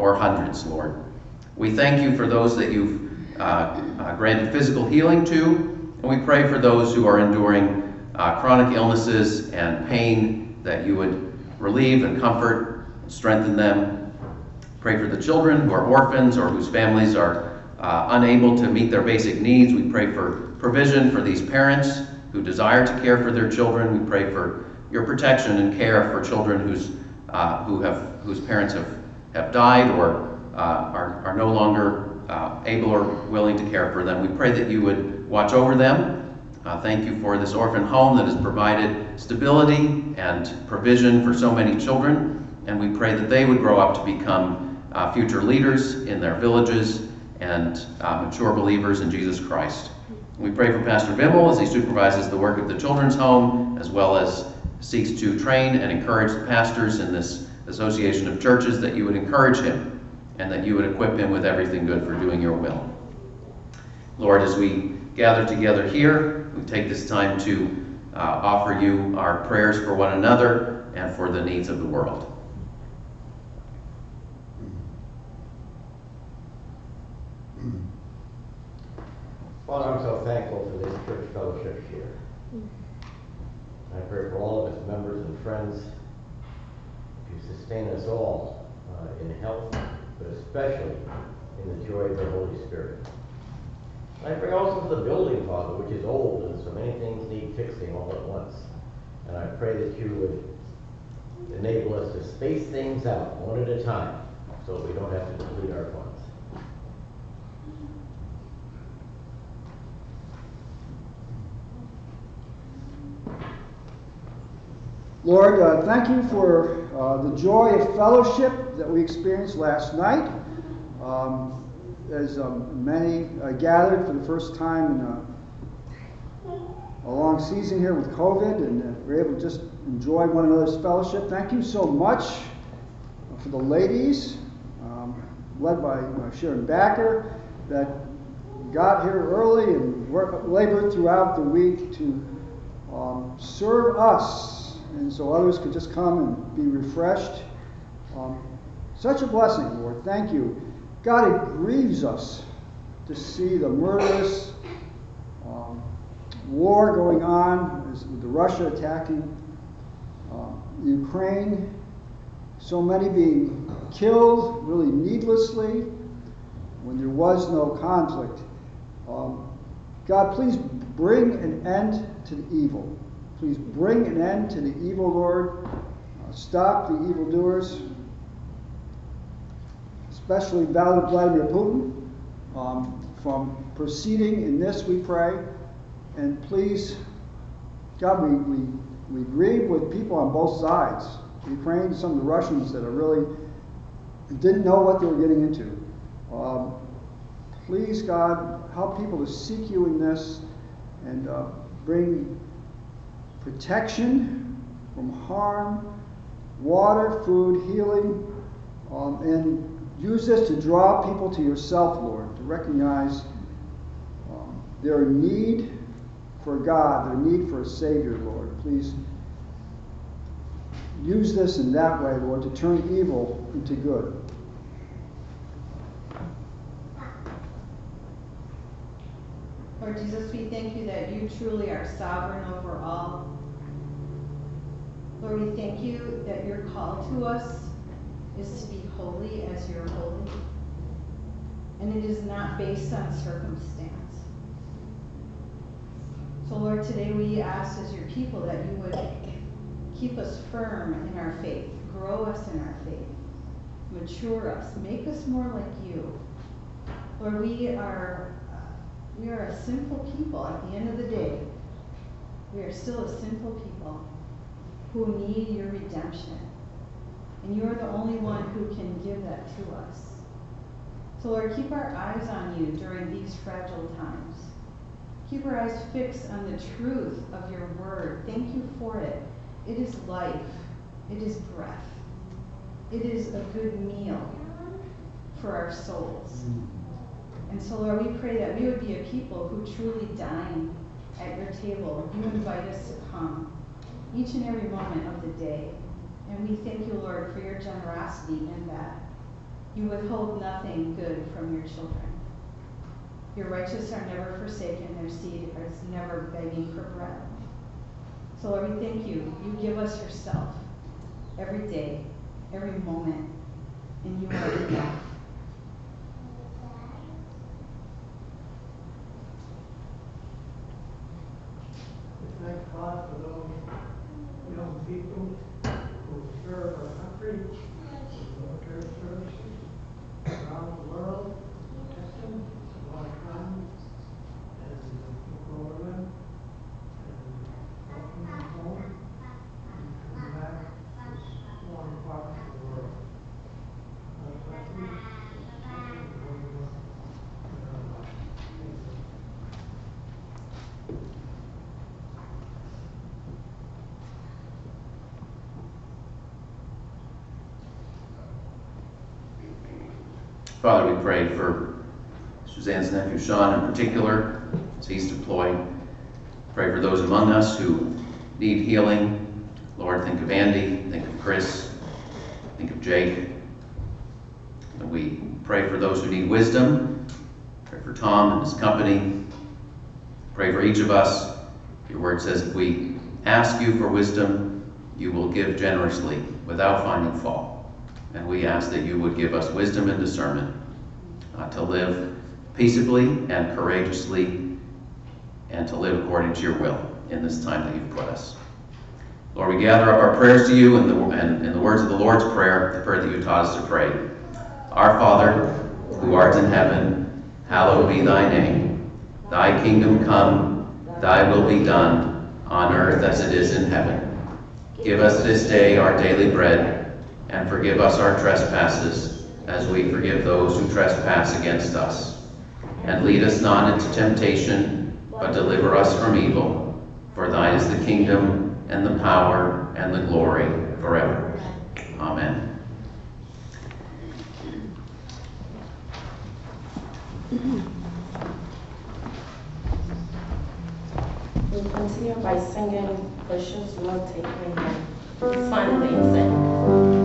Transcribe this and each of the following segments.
or hundreds, Lord. We thank you for those that you've uh, uh, granted physical healing to, and we pray for those who are enduring uh, chronic illnesses and pain that you would relieve and comfort and strengthen them. Pray for the children who are orphans or whose families are uh, unable to meet their basic needs. We pray for provision for these parents who desire to care for their children. We pray for your protection and care for children whose, uh, who have, whose parents have, have died or uh, are, are no longer uh, able or willing to care for them. We pray that you would watch over them. Uh, thank you for this orphan home that has provided stability and provision for so many children. And we pray that they would grow up to become uh, future leaders in their villages and uh, mature believers in Jesus Christ. We pray for Pastor Bimmel as he supervises the work of the children's home, as well as seeks to train and encourage the pastors in this association of churches, that you would encourage him and that you would equip him with everything good for doing your will. Lord, as we gather together here, we take this time to uh, offer you our prayers for one another and for the needs of the world. Father, I'm so thankful for this church fellowship here. I pray for all of its members and friends sustain us all uh, in health, but especially in the joy of the Holy Spirit. I pray also for the building, Father, which is old and so many things need fixing all at once. And I pray that you would enable us to space things out one at a time so we don't have to deplete our funds. Lord, uh, thank you for uh, the joy of fellowship that we experienced last night. Um, as um, many uh, gathered for the first time in a, a, long season here with COVID, and uh, we're able to just enjoy one another's fellowship. Thank you so much for the ladies, um, led by uh, Sharon Backer, that got here early and labored throughout the week to um, serve us and so others could just come and be refreshed. Um, such a blessing, Lord. Thank you. God, it grieves us to see the murderous um, war going on with the Russia attacking uh, Ukraine. So many being killed really needlessly when there was no conflict. Um, God, please bring an end to the evil. Please bring an end to the evil, Lord. Uh, stop the evildoers, especially Vladimir Putin, um, from proceeding in this, we pray. And please, God, we, we, we grieve with people on both sides Ukraine, some of the Russians that are really didn't know what they were getting into. Um, please, God, help people to seek you in this and uh, bring protection from harm, water, food, healing, um, and use this to draw people to yourself, Lord, to recognize um, their need for God, their need for a Savior, Lord. Please use this in that way, Lord, to turn evil into good. Lord Jesus, we thank you that you truly are sovereign over all. Lord, we thank you that your call to us is to be holy as you're holy. And it is not based on circumstance. So, Lord, today we ask as your people that you would keep us firm in our faith, grow us in our faith, mature us, make us more like you. Lord, we are we are a simple people at the end of the day. We are still a simple people who need your redemption. And you are the only one who can give that to us. So, Lord, keep our eyes on you during these fragile times. Keep our eyes fixed on the truth of your word. Thank you for it. It is life, it is breath, it is a good meal for our souls. Mm. And so, Lord, we pray that we would be a people who truly dine at your table. You invite us to come each and every moment of the day. And we thank you, Lord, for your generosity in that. You withhold nothing good from your children. Your righteous are never forsaken, their seed is never begging for bread. So Lord, we thank you. You give us yourself every day, every moment, and you are enough. We thank God for those young people who serve our country, in military services around the world, protecting a lot of crime, and look over them, and welcome them home, and come back to one part of the world. God bless you. Thank you for what you do in our lives. Thank you. Father, we pray for Suzanne's nephew Sean in particular, as he's deployed. Pray for those among us who need healing. Lord, think of Andy, think of Chris, think of Jake. And we pray for those who need wisdom. Pray for Tom and his company. Pray for each of us. Your word says if we ask you for wisdom, you will give generously without finding fault. And we ask that you would give us wisdom and discernment uh, to live peaceably and courageously and to live according to your will in this time that you've put us. Lord, we gather up our prayers to you in the, and in the words of the Lord's Prayer, the prayer that you taught us to pray. Our Father, who art in heaven, hallowed be thy name. Thy kingdom come, thy will be done, on earth as it is in heaven. Give us this day our daily bread, and forgive us our trespasses, as we forgive those who trespass against us. And lead us not into temptation, but deliver us from evil. For thine is the kingdom, and the power, and the glory, forever. Amen. We continue by singing Precious Lord Take Me. Finally, sing.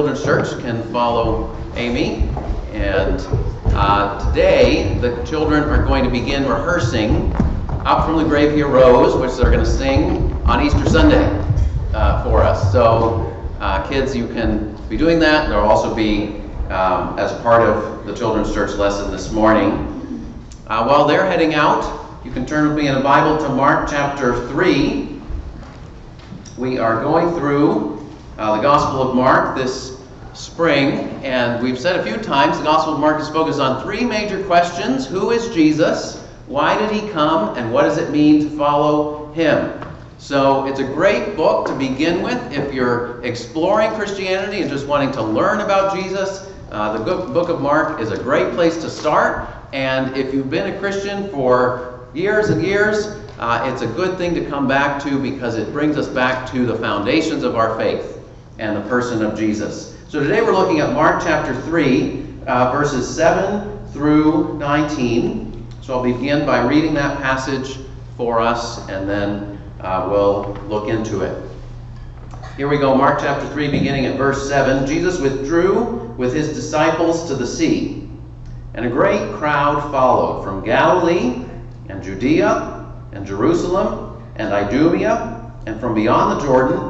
Children's Church can follow Amy. And uh, today, the children are going to begin rehearsing Out from the Grave He Rose," which they're going to sing on Easter Sunday. uh, for us. So, uh, kids, you can be doing that. There'll also be, um, as part of the children's church lesson this morning. Uh, while they're heading out, you can turn with me in the Bible to Mark chapter 3. We are going through uh, the Gospel of Mark this spring, and we've said a few times the Gospel of Mark is focused on three major questions Who is Jesus? Why did he come? And what does it mean to follow him? So it's a great book to begin with if you're exploring Christianity and just wanting to learn about Jesus. Uh, the book of Mark is a great place to start. And if you've been a Christian for years and years, uh, it's a good thing to come back to because it brings us back to the foundations of our faith and the person of Jesus. So today we're looking at Mark chapter 3, uh, verses 7 through 19. So I'll begin by reading that passage for us, and then uh, we'll look into it. Here we go, Mark chapter 3, beginning at verse 7. Jesus withdrew with his disciples to the sea, and a great crowd followed from Galilee and Judea and Jerusalem and Idumea and from beyond the Jordan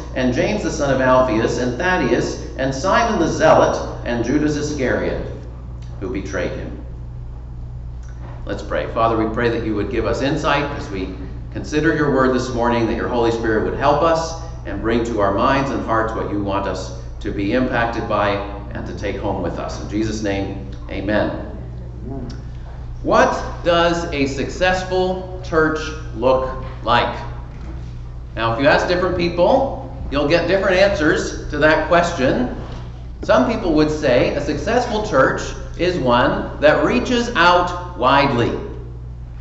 and James the son of Alphaeus, and Thaddeus, and Simon the Zealot, and Judas Iscariot, who betrayed him. Let's pray. Father, we pray that you would give us insight as we consider your word this morning, that your Holy Spirit would help us and bring to our minds and hearts what you want us to be impacted by and to take home with us. In Jesus' name, amen. What does a successful church look like? Now, if you ask different people, you'll get different answers to that question. Some people would say a successful church is one that reaches out widely.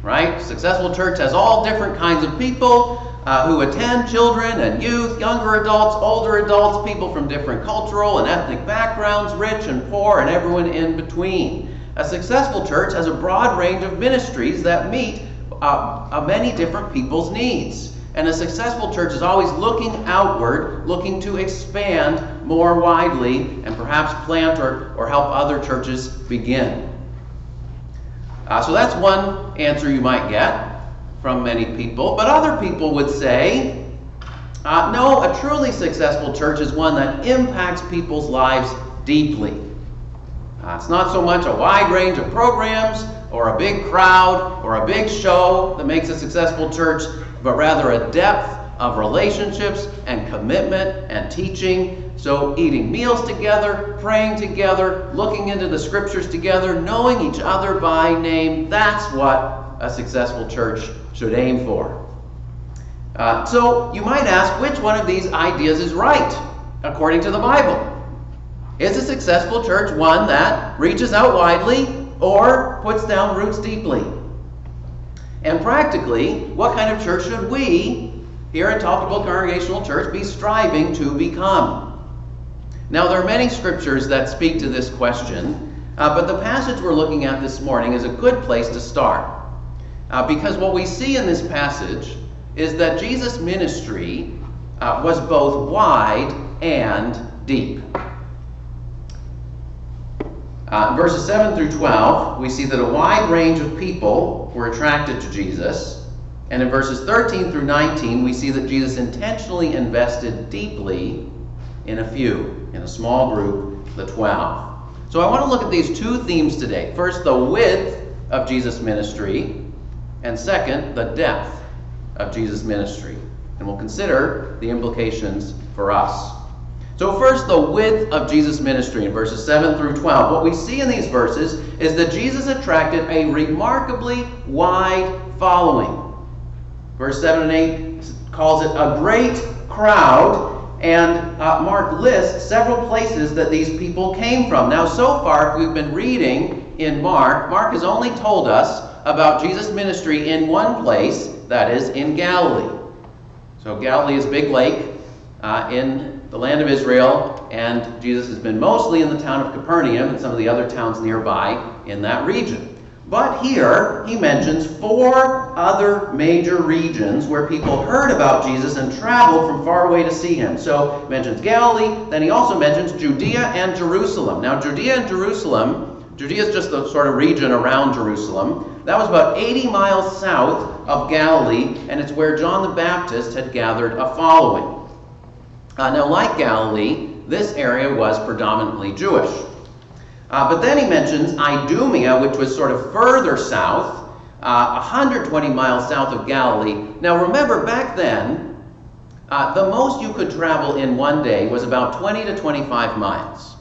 Right? Successful church has all different kinds of people uh, who attend children and youth, younger adults, older adults, people from different cultural and ethnic backgrounds, rich and poor, and everyone in between. A successful church has a broad range of ministries that meet uh, uh, many different people's needs. And a successful church is always looking outward, looking to expand more widely and perhaps plant or, or help other churches begin. Uh, so that's one answer you might get from many people. But other people would say, uh, no, a truly successful church is one that impacts people's lives deeply. Uh, it's not so much a wide range of programs or a big crowd or a big show that makes a successful church, but rather a depth of relationships and commitment and teaching. So, eating meals together, praying together, looking into the scriptures together, knowing each other by name that's what a successful church should aim for. Uh, so, you might ask which one of these ideas is right according to the Bible? Is a successful church one that reaches out widely or puts down roots deeply? And practically, what kind of church should we here at Topical Congregational Church be striving to become? Now, there are many scriptures that speak to this question, uh, but the passage we're looking at this morning is a good place to start. Uh, because what we see in this passage is that Jesus' ministry uh, was both wide and deep. Uh, verses 7 through 12, we see that a wide range of people were attracted to Jesus. And in verses 13 through 19, we see that Jesus intentionally invested deeply in a few, in a small group, the 12. So I want to look at these two themes today. First, the width of Jesus' ministry, and second, the depth of Jesus' ministry. And we'll consider the implications for us. So, first, the width of Jesus' ministry in verses 7 through 12. What we see in these verses is that Jesus attracted a remarkably wide following. Verse 7 and 8 calls it a great crowd, and uh, Mark lists several places that these people came from. Now, so far, we've been reading in Mark, Mark has only told us about Jesus' ministry in one place, that is, in Galilee. So, Galilee is Big Lake uh, in the land of Israel, and Jesus has been mostly in the town of Capernaum and some of the other towns nearby in that region. But here, he mentions four other major regions where people heard about Jesus and traveled from far away to see him. So, he mentions Galilee, then he also mentions Judea and Jerusalem. Now, Judea and Jerusalem, Judea is just the sort of region around Jerusalem. That was about 80 miles south of Galilee, and it's where John the Baptist had gathered a following. Uh, now, like Galilee, this area was predominantly Jewish. Uh, but then he mentions Idumea, which was sort of further south, uh, 120 miles south of Galilee. Now, remember, back then, uh, the most you could travel in one day was about 20 to 25 miles.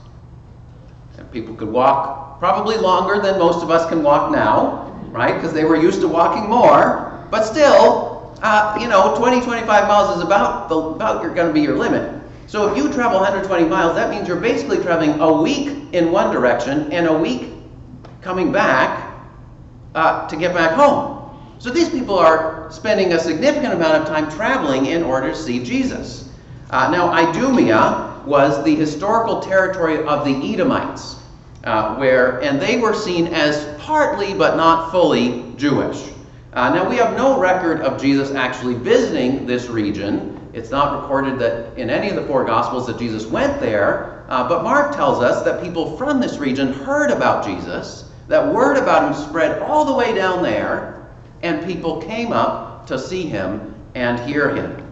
And people could walk probably longer than most of us can walk now, right? Because they were used to walking more. But still, uh, you know, 20, 25 miles is about, the, about going to be your limit. So if you travel 120 miles, that means you're basically traveling a week in one direction and a week coming back uh, to get back home. So these people are spending a significant amount of time traveling in order to see Jesus. Uh, now, Idumea was the historical territory of the Edomites, uh, where and they were seen as partly but not fully Jewish. Uh, now, we have no record of Jesus actually visiting this region. It's not recorded that in any of the four Gospels that Jesus went there, uh, but Mark tells us that people from this region heard about Jesus, that word about him spread all the way down there, and people came up to see him and hear him.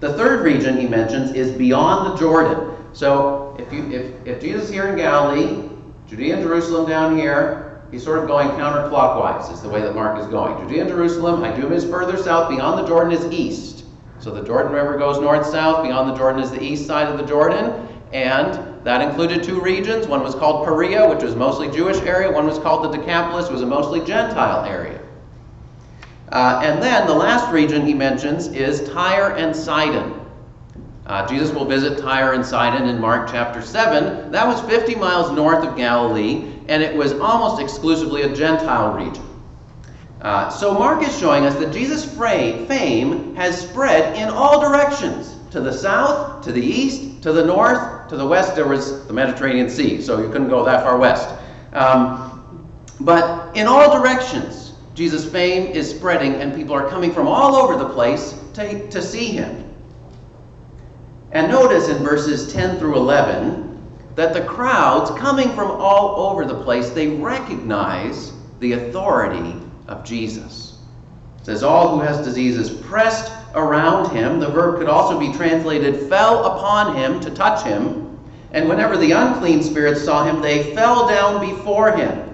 The third region he mentions is beyond the Jordan. So if, you, if, if Jesus here in Galilee, Judea and Jerusalem down here, He's sort of going counterclockwise, is the way that Mark is going. Judea and Jerusalem, Idumea is further south, beyond the Jordan is east. So the Jordan River goes north south, beyond the Jordan is the east side of the Jordan, and that included two regions. One was called Perea, which was mostly Jewish area, one was called the Decapolis, which was a mostly Gentile area. Uh, and then the last region he mentions is Tyre and Sidon. Uh, Jesus will visit Tyre and Sidon in Mark chapter 7. That was 50 miles north of Galilee, and it was almost exclusively a Gentile region. Uh, so Mark is showing us that Jesus' fame has spread in all directions to the south, to the east, to the north, to the west. There was the Mediterranean Sea, so you couldn't go that far west. Um, but in all directions, Jesus' fame is spreading, and people are coming from all over the place to, to see him. And notice in verses 10 through 11 that the crowds coming from all over the place, they recognize the authority of Jesus. It says, All who has diseases pressed around him. The verb could also be translated fell upon him to touch him. And whenever the unclean spirits saw him, they fell down before him.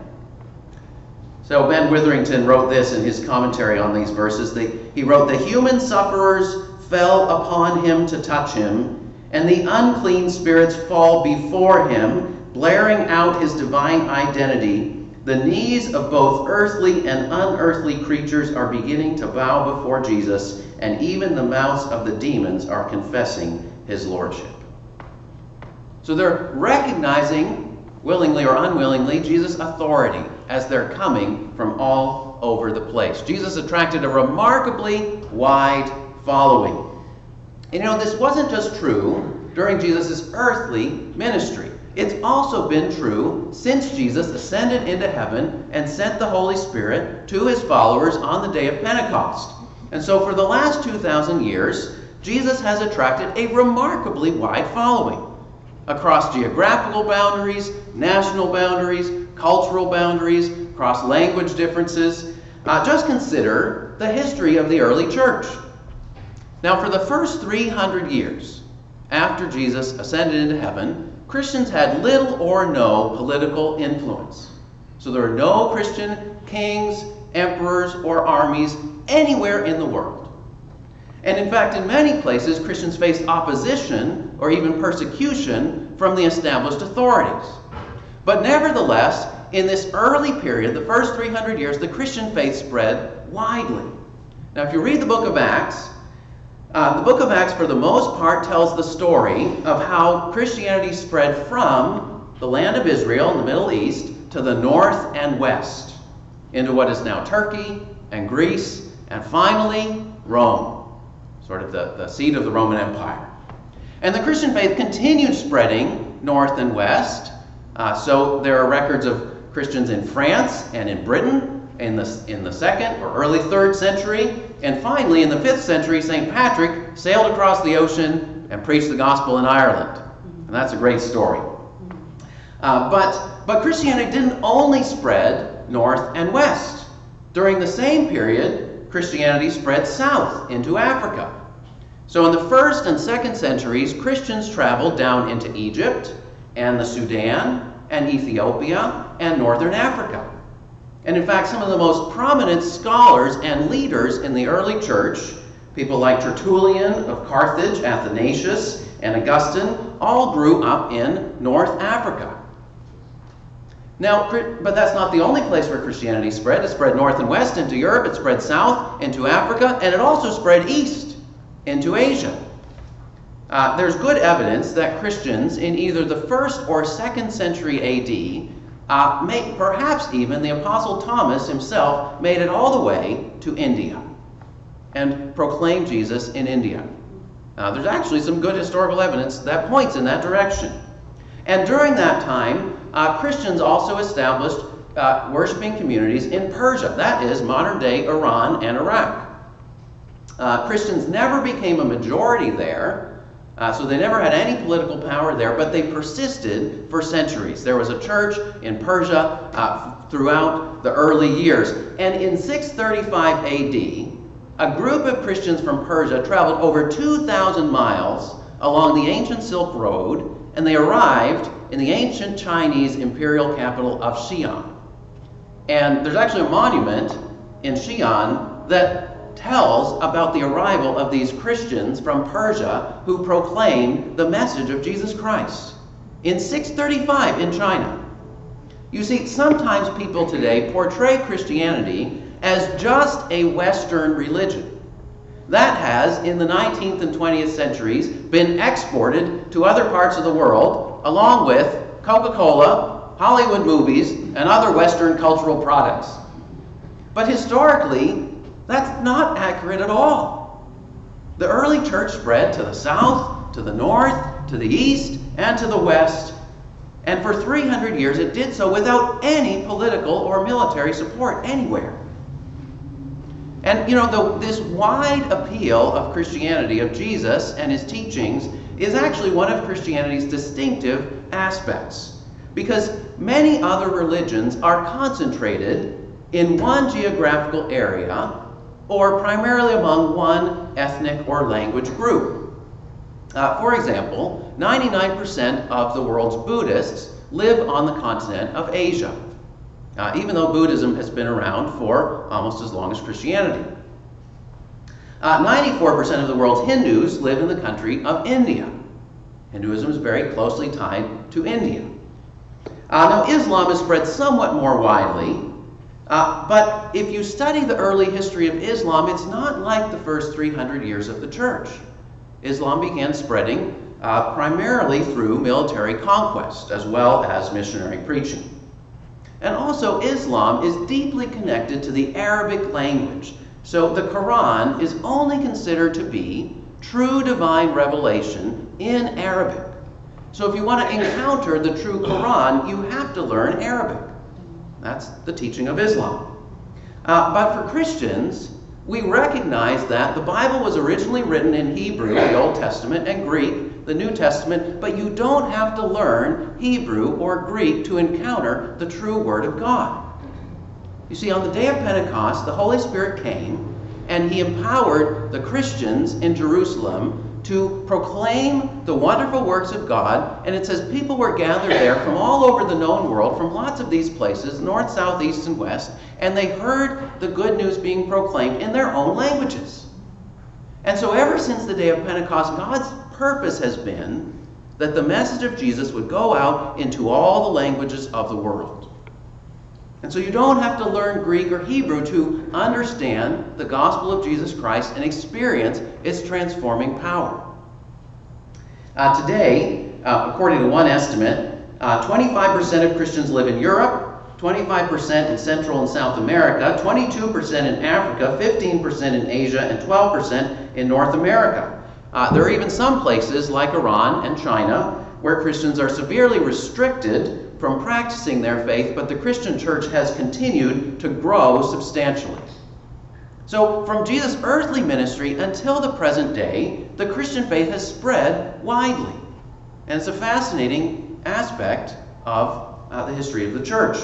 So Ben Witherington wrote this in his commentary on these verses. He wrote, The human sufferers fell upon him to touch him, and the unclean spirits fall before him, blaring out his divine identity. The knees of both earthly and unearthly creatures are beginning to bow before Jesus, and even the mouths of the demons are confessing his lordship. So they're recognizing, willingly or unwillingly, Jesus' authority as they're coming from all over the place. Jesus attracted a remarkably wide following. And you know, this wasn't just true during Jesus' earthly ministry. It's also been true since Jesus ascended into heaven and sent the Holy Spirit to his followers on the day of Pentecost. And so, for the last 2,000 years, Jesus has attracted a remarkably wide following across geographical boundaries, national boundaries, cultural boundaries, across language differences. Uh, just consider the history of the early church. Now, for the first 300 years after Jesus ascended into heaven, Christians had little or no political influence. So there were no Christian kings, emperors, or armies anywhere in the world. And in fact, in many places, Christians faced opposition or even persecution from the established authorities. But nevertheless, in this early period, the first 300 years, the Christian faith spread widely. Now, if you read the book of Acts, uh, the book of Acts, for the most part, tells the story of how Christianity spread from the land of Israel in the Middle East to the north and west into what is now Turkey and Greece, and finally Rome, sort of the, the seat of the Roman Empire. And the Christian faith continued spreading north and west. Uh, so there are records of Christians in France and in Britain in the, in the second or early third century. And finally, in the fifth century, St. Patrick sailed across the ocean and preached the gospel in Ireland. And that's a great story. Uh, but, but Christianity didn't only spread north and west. During the same period, Christianity spread south into Africa. So in the first and second centuries, Christians traveled down into Egypt and the Sudan and Ethiopia and northern Africa. And in fact, some of the most prominent scholars and leaders in the early church, people like Tertullian of Carthage, Athanasius, and Augustine, all grew up in North Africa. Now, but that's not the only place where Christianity spread. It spread north and west into Europe, it spread south into Africa, and it also spread east into Asia. Uh, there's good evidence that Christians in either the first or second century AD, uh, may, perhaps even the Apostle Thomas himself, made it all the way to India and proclaimed Jesus in India. Uh, there's actually some good historical evidence that points in that direction. And during that time, uh, Christians also established uh, worshiping communities in Persia, that is, modern day Iran and Iraq. Uh, Christians never became a majority there, uh, so they never had any political power there, but they persisted for centuries. There was a church in Persia uh, throughout the early years. And in 635 AD, a group of Christians from Persia traveled over 2,000 miles along the ancient Silk Road, and they arrived in the ancient Chinese imperial capital of Xi'an. And there's actually a monument in Xi'an that tells about the arrival of these Christians from Persia who proclaimed the message of Jesus Christ in 635 in China. You see, sometimes people today portray Christianity as just a Western religion. That has, in the 19th and 20th centuries, been exported to other parts of the world along with Coca Cola, Hollywood movies, and other Western cultural products. But historically, that's not accurate at all. The early church spread to the south, to the north, to the east, and to the west. And for 300 years, it did so without any political or military support anywhere. And you know, the, this wide appeal of Christianity, of Jesus and his teachings, is actually one of Christianity's distinctive aspects. Because many other religions are concentrated in one geographical area or primarily among one ethnic or language group. Uh, for example, 99% of the world's Buddhists live on the continent of Asia, uh, even though Buddhism has been around for almost as long as Christianity. 94% uh, of the world's Hindus live in the country of India. Hinduism is very closely tied to India. Uh, now, Islam is spread somewhat more widely, uh, but if you study the early history of Islam, it's not like the first 300 years of the church. Islam began spreading uh, primarily through military conquest as well as missionary preaching. And also, Islam is deeply connected to the Arabic language so the Quran is only considered to be true divine revelation in Arabic. So if you want to encounter the true Quran, you have to learn Arabic. That's the teaching of Islam. Uh, but for Christians, we recognize that the Bible was originally written in Hebrew, the Old Testament, and Greek, the New Testament, but you don't have to learn Hebrew or Greek to encounter the true Word of God. You see, on the day of Pentecost, the Holy Spirit came and he empowered the Christians in Jerusalem to proclaim the wonderful works of God. And it says people were gathered there from all over the known world, from lots of these places, north, south, east, and west, and they heard the good news being proclaimed in their own languages. And so, ever since the day of Pentecost, God's purpose has been that the message of Jesus would go out into all the languages of the world. And so, you don't have to learn Greek or Hebrew to understand the gospel of Jesus Christ and experience its transforming power. Uh, today, uh, according to one estimate, uh, 25% of Christians live in Europe, 25% in Central and South America, 22% in Africa, 15% in Asia, and 12% in North America. Uh, there are even some places like Iran and China where Christians are severely restricted from practicing their faith, but the Christian church has continued to grow substantially. So, from Jesus' earthly ministry until the present day, the Christian faith has spread widely. And it's a fascinating aspect of uh, the history of the church.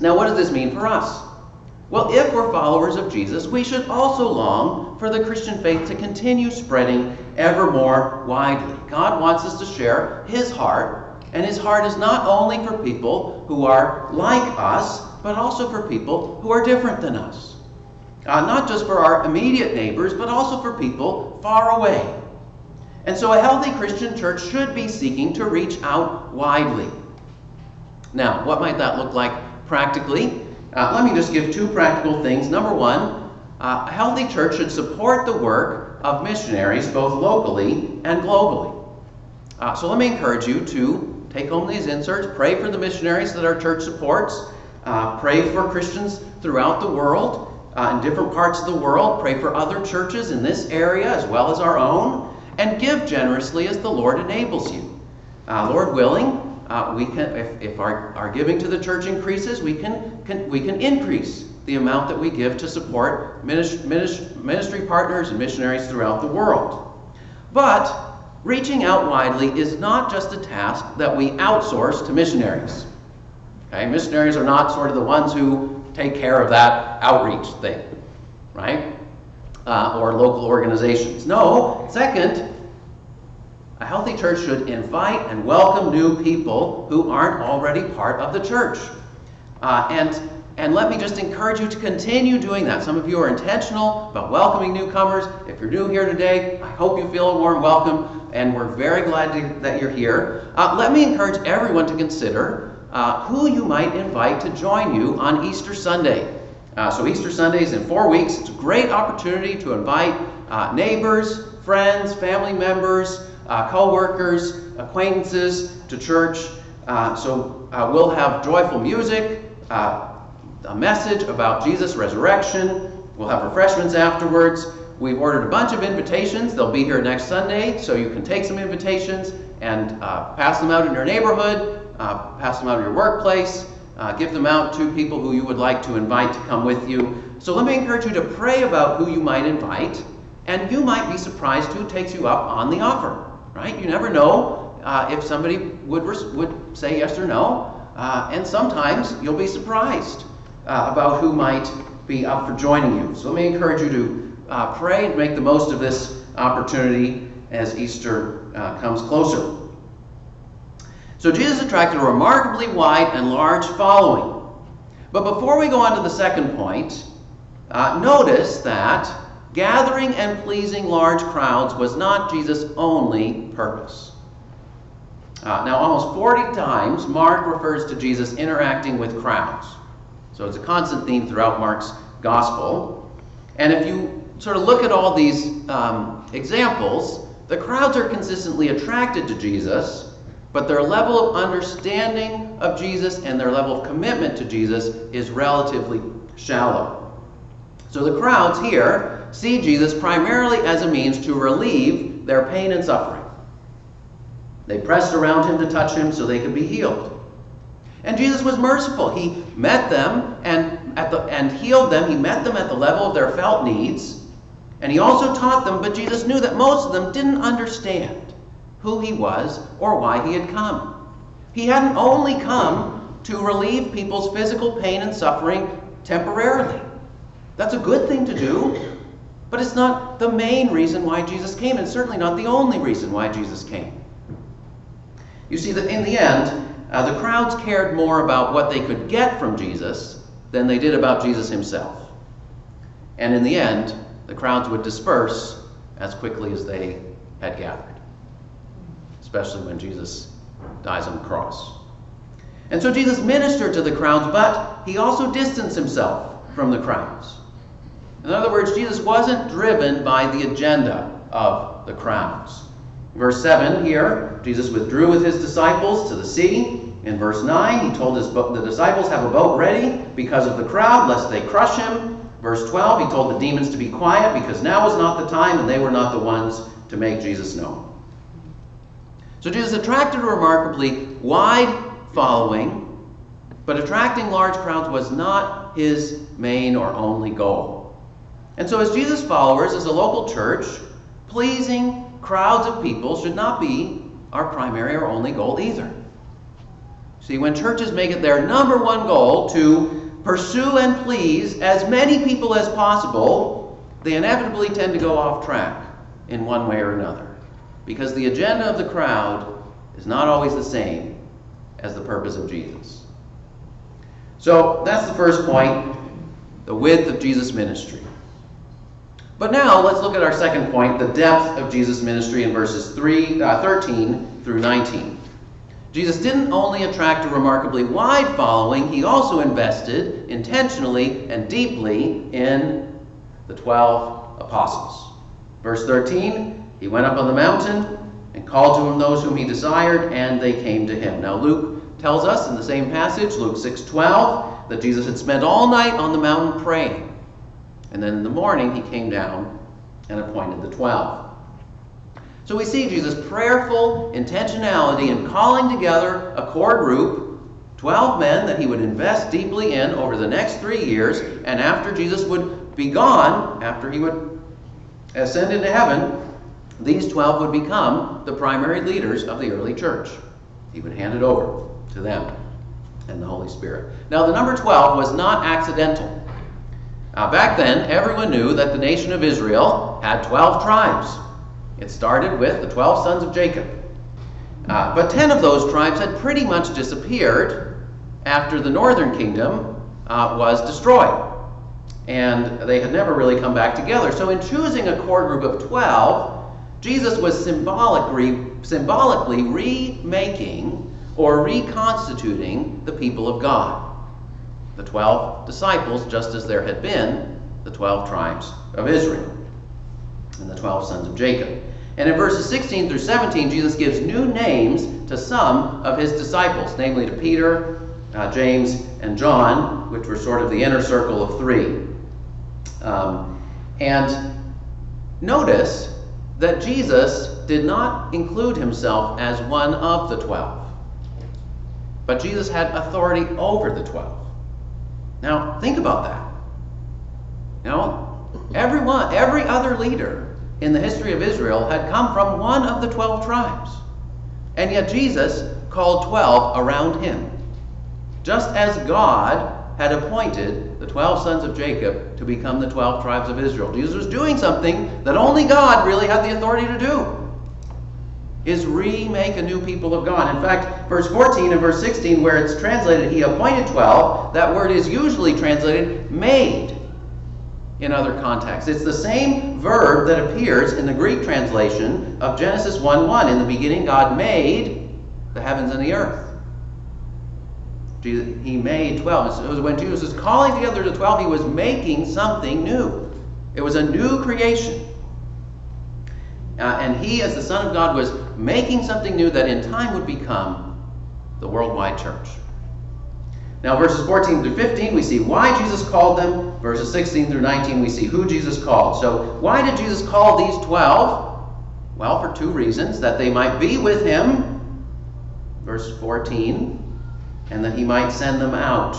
Now, what does this mean for us? Well, if we're followers of Jesus, we should also long for the Christian faith to continue spreading ever more widely. God wants us to share His heart, and His heart is not only for people who are like us, but also for people who are different than us. Uh, not just for our immediate neighbors, but also for people far away. And so a healthy Christian church should be seeking to reach out widely. Now, what might that look like practically? Uh, let me just give two practical things. Number one, uh, a healthy church should support the work of missionaries both locally and globally. Uh, so let me encourage you to take home these inserts, pray for the missionaries that our church supports, uh, pray for Christians throughout the world, uh, in different parts of the world, pray for other churches in this area as well as our own, and give generously as the Lord enables you. Uh, Lord willing, uh, we can, if, if our, our giving to the church increases, we can, can, we can increase the amount that we give to support ministry, ministry partners and missionaries throughout the world. But reaching out widely is not just a task that we outsource to missionaries. Okay? Missionaries are not sort of the ones who take care of that outreach thing, right? Uh, or local organizations. No, second, a healthy church should invite and welcome new people who aren't already part of the church. Uh, and, and let me just encourage you to continue doing that. Some of you are intentional about welcoming newcomers. If you're new here today, I hope you feel a warm welcome, and we're very glad to, that you're here. Uh, let me encourage everyone to consider uh, who you might invite to join you on Easter Sunday. Uh, so, Easter Sunday is in four weeks. It's a great opportunity to invite uh, neighbors, friends, family members uh, co-workers, acquaintances to church. Uh, so uh, we'll have joyful music, uh, a message about Jesus' resurrection. We'll have refreshments afterwards. We've ordered a bunch of invitations. They'll be here next Sunday, so you can take some invitations and uh, pass them out in your neighborhood, uh, pass them out in your workplace, give them out to people who you would like to invite to come with you. So let me encourage you to pray about who you might invite, and you might be surprised who takes you up on the offer right? You never know uh, if somebody would, would say yes or no. Uh, and sometimes you'll be surprised uh, about who might be up for joining you. So let me encourage you to uh, pray and make the most of this opportunity as Easter uh, comes closer. So Jesus attracted a remarkably wide and large following. But before we go on to the second point, uh, notice that Gathering and pleasing large crowds was not Jesus' only purpose. Uh, now, almost 40 times, Mark refers to Jesus interacting with crowds. So it's a constant theme throughout Mark's gospel. And if you sort of look at all these um, examples, the crowds are consistently attracted to Jesus, but their level of understanding of Jesus and their level of commitment to Jesus is relatively shallow. So the crowds here see Jesus primarily as a means to relieve their pain and suffering. They pressed around him to touch him so they could be healed. And Jesus was merciful. He met them and, at the, and healed them. He met them at the level of their felt needs. And he also taught them, but Jesus knew that most of them didn't understand who he was or why he had come. He hadn't only come to relieve people's physical pain and suffering temporarily. That's a good thing to do, but it's not the main reason why Jesus came, and certainly not the only reason why Jesus came. You see, that in the end, uh, the crowds cared more about what they could get from Jesus than they did about Jesus himself. And in the end, the crowds would disperse as quickly as they had gathered, especially when Jesus dies on the cross. And so Jesus ministered to the crowds, but he also distanced himself from the crowds. In other words, Jesus wasn't driven by the agenda of the crowds. Verse 7 here, Jesus withdrew with his disciples to the sea. In verse 9, he told his the disciples have a boat ready because of the crowd, lest they crush him. Verse 12, he told the demons to be quiet because now was not the time and they were not the ones to make Jesus known. So Jesus attracted a remarkably wide following, but attracting large crowds was not his main or only goal. And so, as Jesus' followers, as a local church, pleasing crowds of people should not be our primary or only goal either. See, when churches make it their number one goal to pursue and please as many people as possible, they inevitably tend to go off track in one way or another. Because the agenda of the crowd is not always the same as the purpose of Jesus. So that's the first point the width of Jesus' ministry. But now let's look at our second point the depth of Jesus' ministry in verses 3, uh, 13 through 19. Jesus didn't only attract a remarkably wide following, he also invested intentionally and deeply in the 12 apostles. Verse 13, he went up on the mountain and called to him those whom he desired, and they came to him. Now Luke tells us in the same passage, Luke 6:12, that Jesus had spent all night on the mountain praying. And then in the morning he came down and appointed the 12. So we see Jesus' prayerful intentionality in calling together a core group, 12 men that he would invest deeply in over the next three years, and after Jesus would be gone, after he would ascend into heaven, these 12 would become the primary leaders of the early church. He would hand it over to them and the Holy Spirit. Now, the number 12 was not accidental. Uh, back then, everyone knew that the nation of Israel had 12 tribes. It started with the 12 sons of Jacob. Uh, but 10 of those tribes had pretty much disappeared after the northern kingdom uh, was destroyed. And they had never really come back together. So, in choosing a core group of 12, Jesus was symbolically, symbolically remaking or reconstituting the people of God. The 12 disciples, just as there had been the 12 tribes of Israel and the 12 sons of Jacob. And in verses 16 through 17, Jesus gives new names to some of his disciples, namely to Peter, uh, James, and John, which were sort of the inner circle of three. Um, and notice that Jesus did not include himself as one of the twelve, but Jesus had authority over the twelve. Now, think about that. You know, everyone, every other leader in the history of Israel had come from one of the twelve tribes. And yet Jesus called twelve around him. Just as God had appointed the 12 sons of Jacob to become the 12 tribes of Israel. Jesus was doing something that only God really had the authority to do. Is remake a new people of God. In fact, verse 14 and verse 16, where it's translated, He appointed 12, that word is usually translated made in other contexts. It's the same verb that appears in the Greek translation of Genesis 1 1. In the beginning, God made the heavens and the earth. He made 12. It was when Jesus was calling together the 12, he was making something new. It was a new creation. Uh, and he, as the Son of God, was making something new that in time would become the worldwide church. Now, verses 14 through 15, we see why Jesus called them. Verses 16 through 19, we see who Jesus called. So, why did Jesus call these 12? Well, for two reasons that they might be with him. Verse 14 and that he might send them out.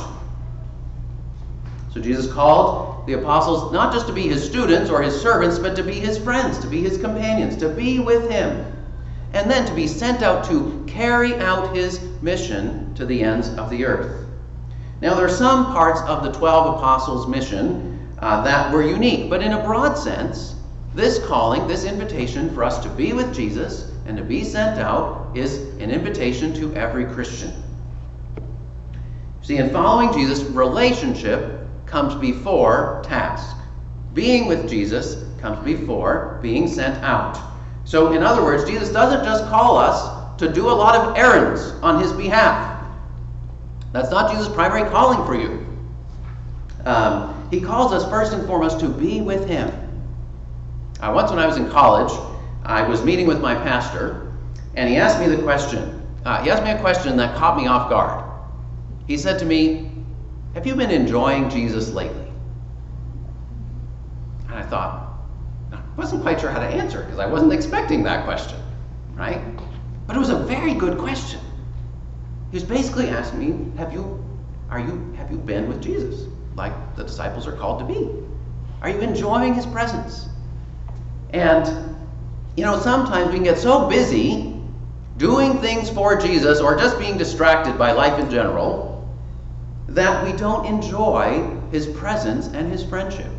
So Jesus called the apostles not just to be his students or his servants, but to be his friends, to be his companions, to be with him, and then to be sent out to carry out his mission to the ends of the earth. Now, there are some parts of the 12 apostles' mission uh, that were unique, but in a broad sense, this calling, this invitation for us to be with Jesus and to be sent out is an invitation to every Christian. See, in following Jesus, relationship comes before task. Being with Jesus comes before being sent out. So, in other words, Jesus doesn't just call us to do a lot of errands on his behalf. That's not Jesus' primary calling for you. Um, he calls us first and foremost to be with him. Uh, once, when I was in college, I was meeting with my pastor, and he asked me the question. Uh, he asked me a question that caught me off guard. He said to me, Have you been enjoying Jesus lately? And I thought, I wasn't quite sure how to answer because I wasn't expecting that question, right? But it was a very good question. He was basically asking me, Have you, are you, have you been with Jesus? Like the disciples are called to be. Are you enjoying his presence? And, you know, sometimes we can get so busy doing things for Jesus or just being distracted by life in general that we don't enjoy his presence and his friendship.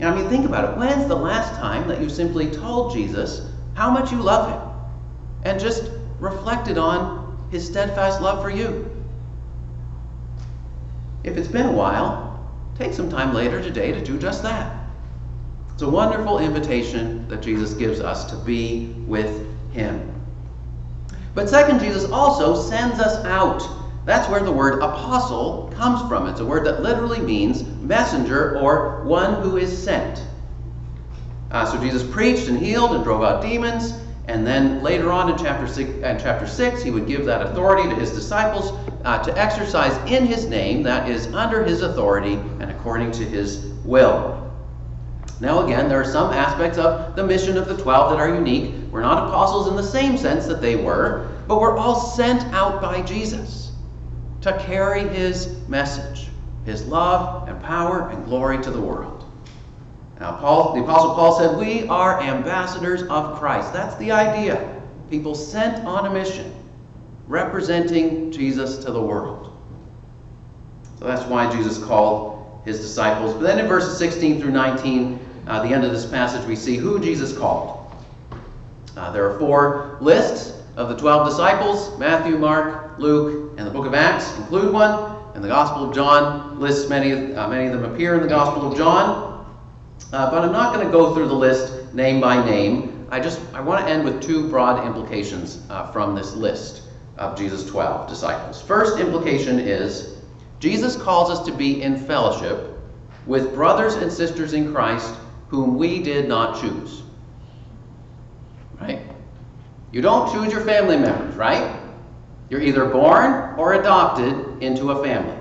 You I mean, think about it. When's the last time that you simply told Jesus how much you love him and just reflected on his steadfast love for you? If it's been a while, take some time later today to do just that. It's a wonderful invitation that Jesus gives us to be with him. But second, Jesus also sends us out. That's where the word apostle comes from. It's a word that literally means messenger or one who is sent. Uh, so Jesus preached and healed and drove out demons, and then later on in chapter six, uh, chapter six he would give that authority to his disciples uh, to exercise in his name, that is, under his authority and according to his will. Now, again, there are some aspects of the mission of the twelve that are unique. We're not apostles in the same sense that they were, but we're all sent out by Jesus to carry his message, his love and power and glory to the world. Now, Paul, the Apostle Paul said, We are ambassadors of Christ. That's the idea. People sent on a mission, representing Jesus to the world. So that's why Jesus called his disciples. But then in verses 16 through 19, uh, the end of this passage, we see who Jesus called. Uh, there are four lists of the 12 disciples Matthew, Mark, Luke, and the book of Acts include one. And the Gospel of John lists many, uh, many of them appear in the Gospel of John. Uh, but I'm not going to go through the list name by name. I just I want to end with two broad implications uh, from this list of Jesus' 12 disciples. First implication is Jesus calls us to be in fellowship with brothers and sisters in Christ whom we did not choose. Right? You don't choose your family members, right? You're either born or adopted into a family.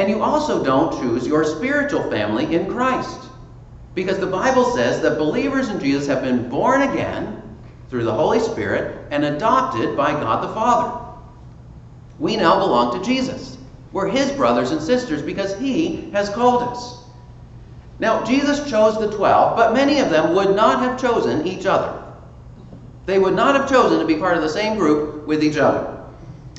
And you also don't choose your spiritual family in Christ. Because the Bible says that believers in Jesus have been born again through the Holy Spirit and adopted by God the Father. We now belong to Jesus. We're his brothers and sisters because he has called us. Now, Jesus chose the twelve, but many of them would not have chosen each other. They would not have chosen to be part of the same group with each other.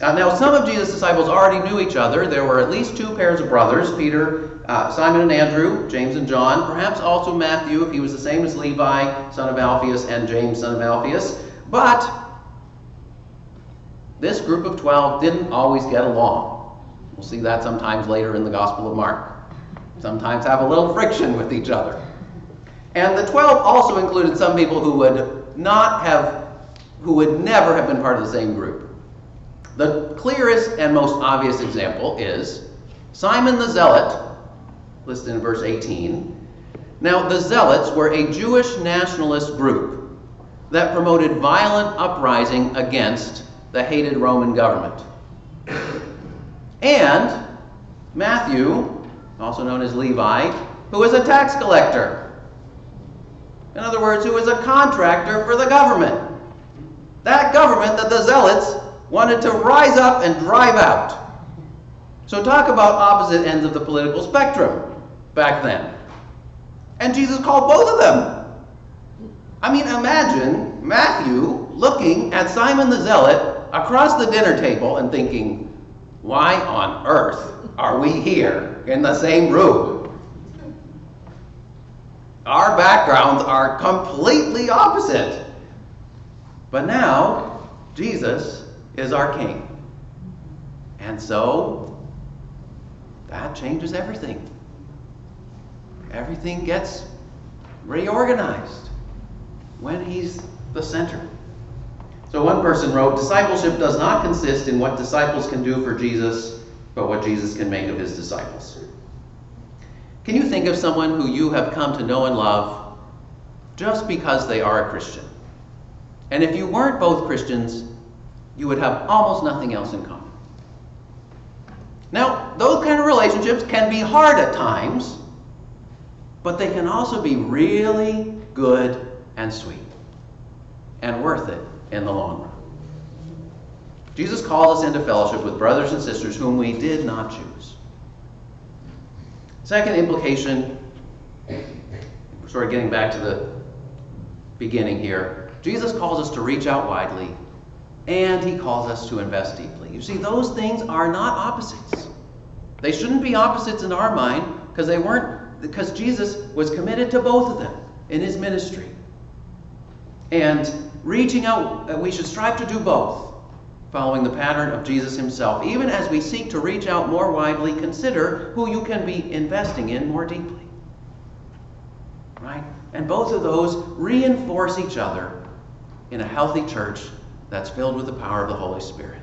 Uh, now, some of Jesus' disciples already knew each other. There were at least two pairs of brothers Peter, uh, Simon and Andrew, James and John, perhaps also Matthew, if he was the same as Levi, son of Alphaeus, and James, son of Alphaeus. But this group of 12 didn't always get along. We'll see that sometimes later in the Gospel of Mark. Sometimes have a little friction with each other. And the 12 also included some people who would not have, who would never have been part of the same group. The clearest and most obvious example is Simon the Zealot, listed in verse 18. Now, the Zealots were a Jewish nationalist group that promoted violent uprising against the hated Roman government. And Matthew, also known as Levi, who was a tax collector. In other words, who was a contractor for the government. That government that the Zealots wanted to rise up and drive out. So, talk about opposite ends of the political spectrum back then. And Jesus called both of them. I mean, imagine Matthew looking at Simon the Zealot across the dinner table and thinking, why on earth are we here in the same room? Our backgrounds are completely opposite. But now, Jesus is our King. And so, that changes everything. everything gets reorganized when He's the center. So one person wrote Discipleship does not consist in what disciples can do for Jesus, but what Jesus can make of His disciples. Can you think of someone who you have come to know and love just because they are a Christian? And if you weren't both Christians, you would have almost nothing else in common. Now, those kind of relationships can be hard at times, but they can also be really good and sweet and worth it in the long run. Jesus called us into fellowship with brothers and sisters whom we did not choose. Second implication, sort of getting back to the beginning here, Jesus calls us to reach out widely and he calls us to invest deeply. You see, those things are not opposites. They shouldn't be opposites in our mind because they weren't, because Jesus was committed to both of them in his ministry. And reaching out, uh, we should strive to do both, following the pattern of Jesus himself. Even as we seek to reach out more widely, consider who you can be investing in more deeply. Right? And both of those reinforce each other in a healthy church that's filled with the power of the Holy Spirit.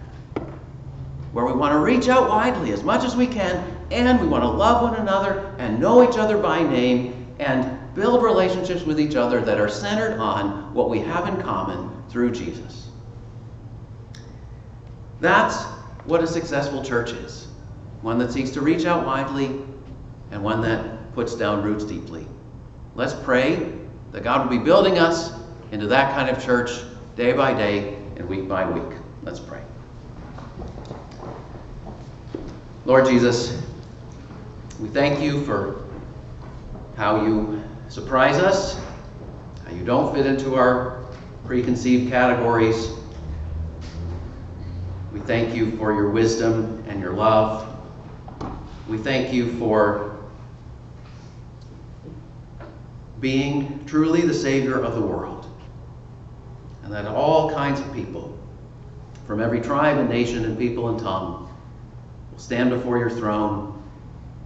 Where we want to reach out widely as much as we can, and we want to love one another and know each other by name and build relationships with each other that are centered on what we have in common through Jesus. That's what a successful church is one that seeks to reach out widely and one that puts down roots deeply. Let's pray that God will be building us into that kind of church day by day and week by week. Let's pray. Lord Jesus, we thank you for how you surprise us, how you don't fit into our preconceived categories. We thank you for your wisdom and your love. We thank you for being truly the Savior of the world. And that all kinds of people, from every tribe and nation and people and tongue, will stand before your throne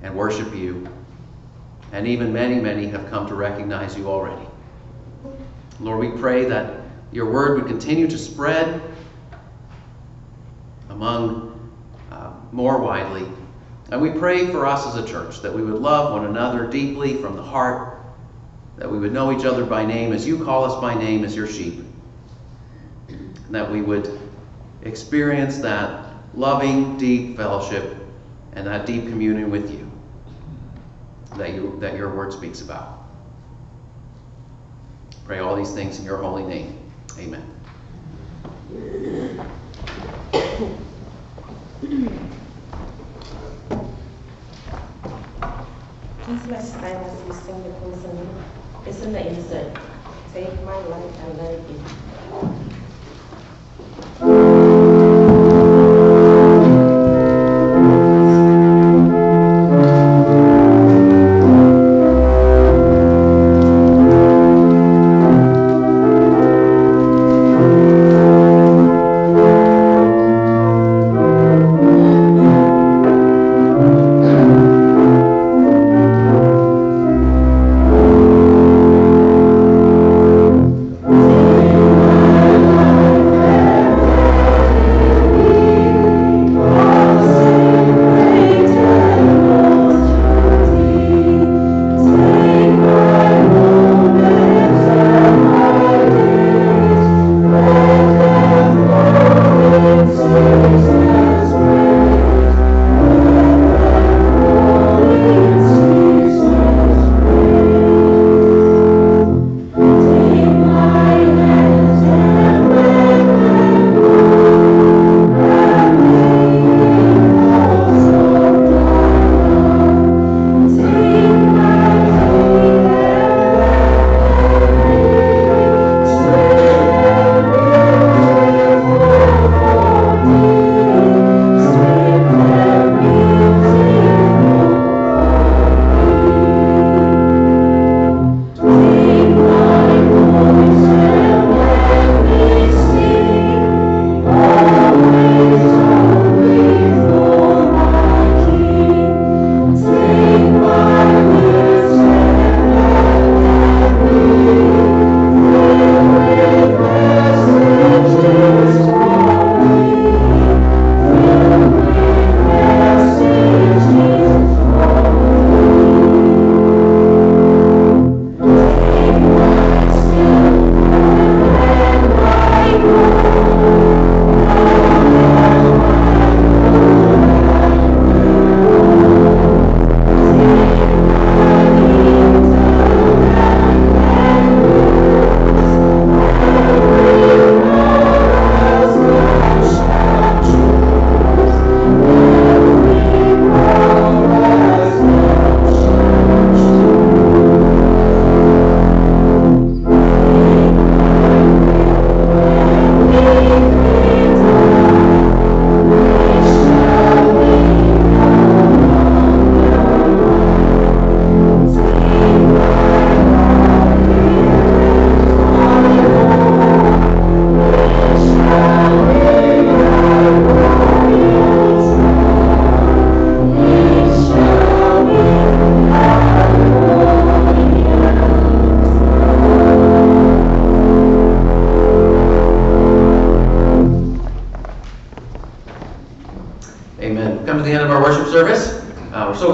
and worship you. And even many, many have come to recognize you already. Lord, we pray that your word would continue to spread among uh, more widely. And we pray for us as a church that we would love one another deeply from the heart, that we would know each other by name as you call us by name as your sheep, that we would experience that loving, deep fellowship and that deep communion with you that, you, that your word speaks about. Pray all these things in your holy name. Amen. Please let's stand as we sing the. It's in the insert. Take my life and let it be.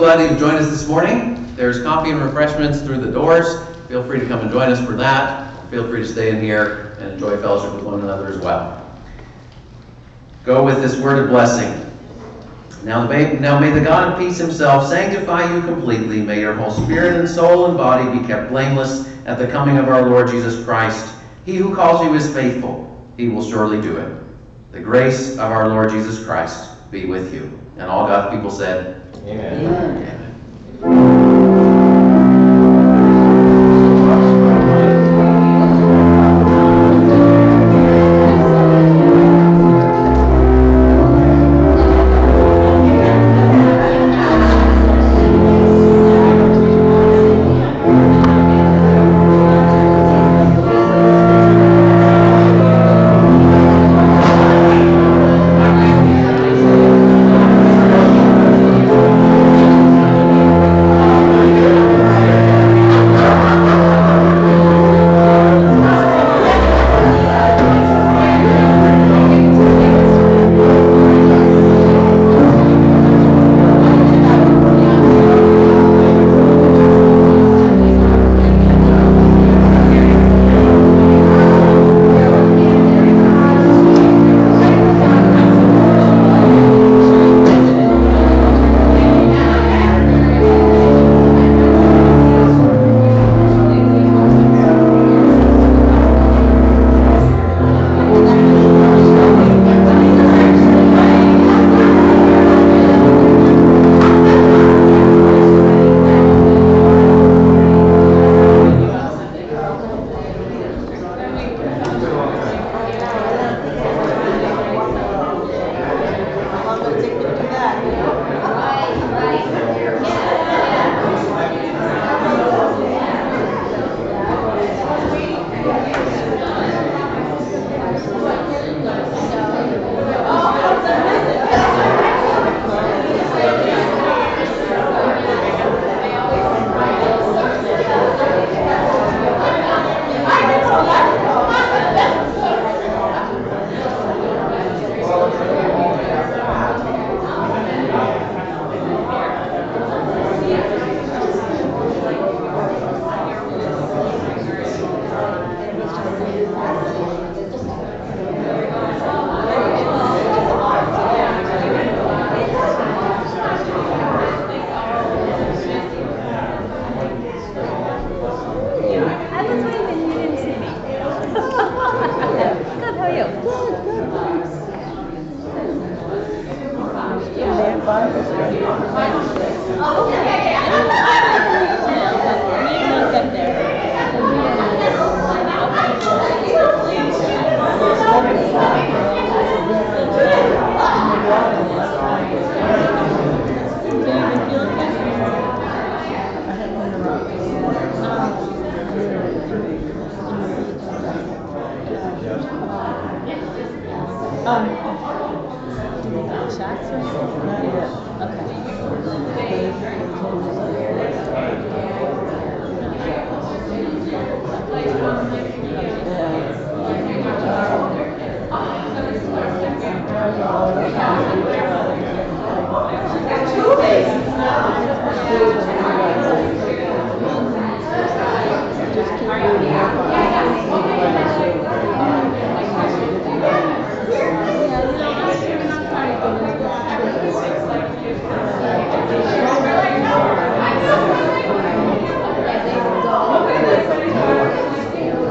Glad you've joined us this morning. There's coffee and refreshments through the doors. Feel free to come and join us for that. Feel free to stay in here and enjoy fellowship with one another as well. Go with this word of blessing. Now may, now may the God of peace himself sanctify you completely. May your whole spirit and soul and body be kept blameless at the coming of our Lord Jesus Christ. He who calls you is faithful. He will surely do it. The grace of our Lord Jesus Christ be with you. And all God's people said, Amen. Amen.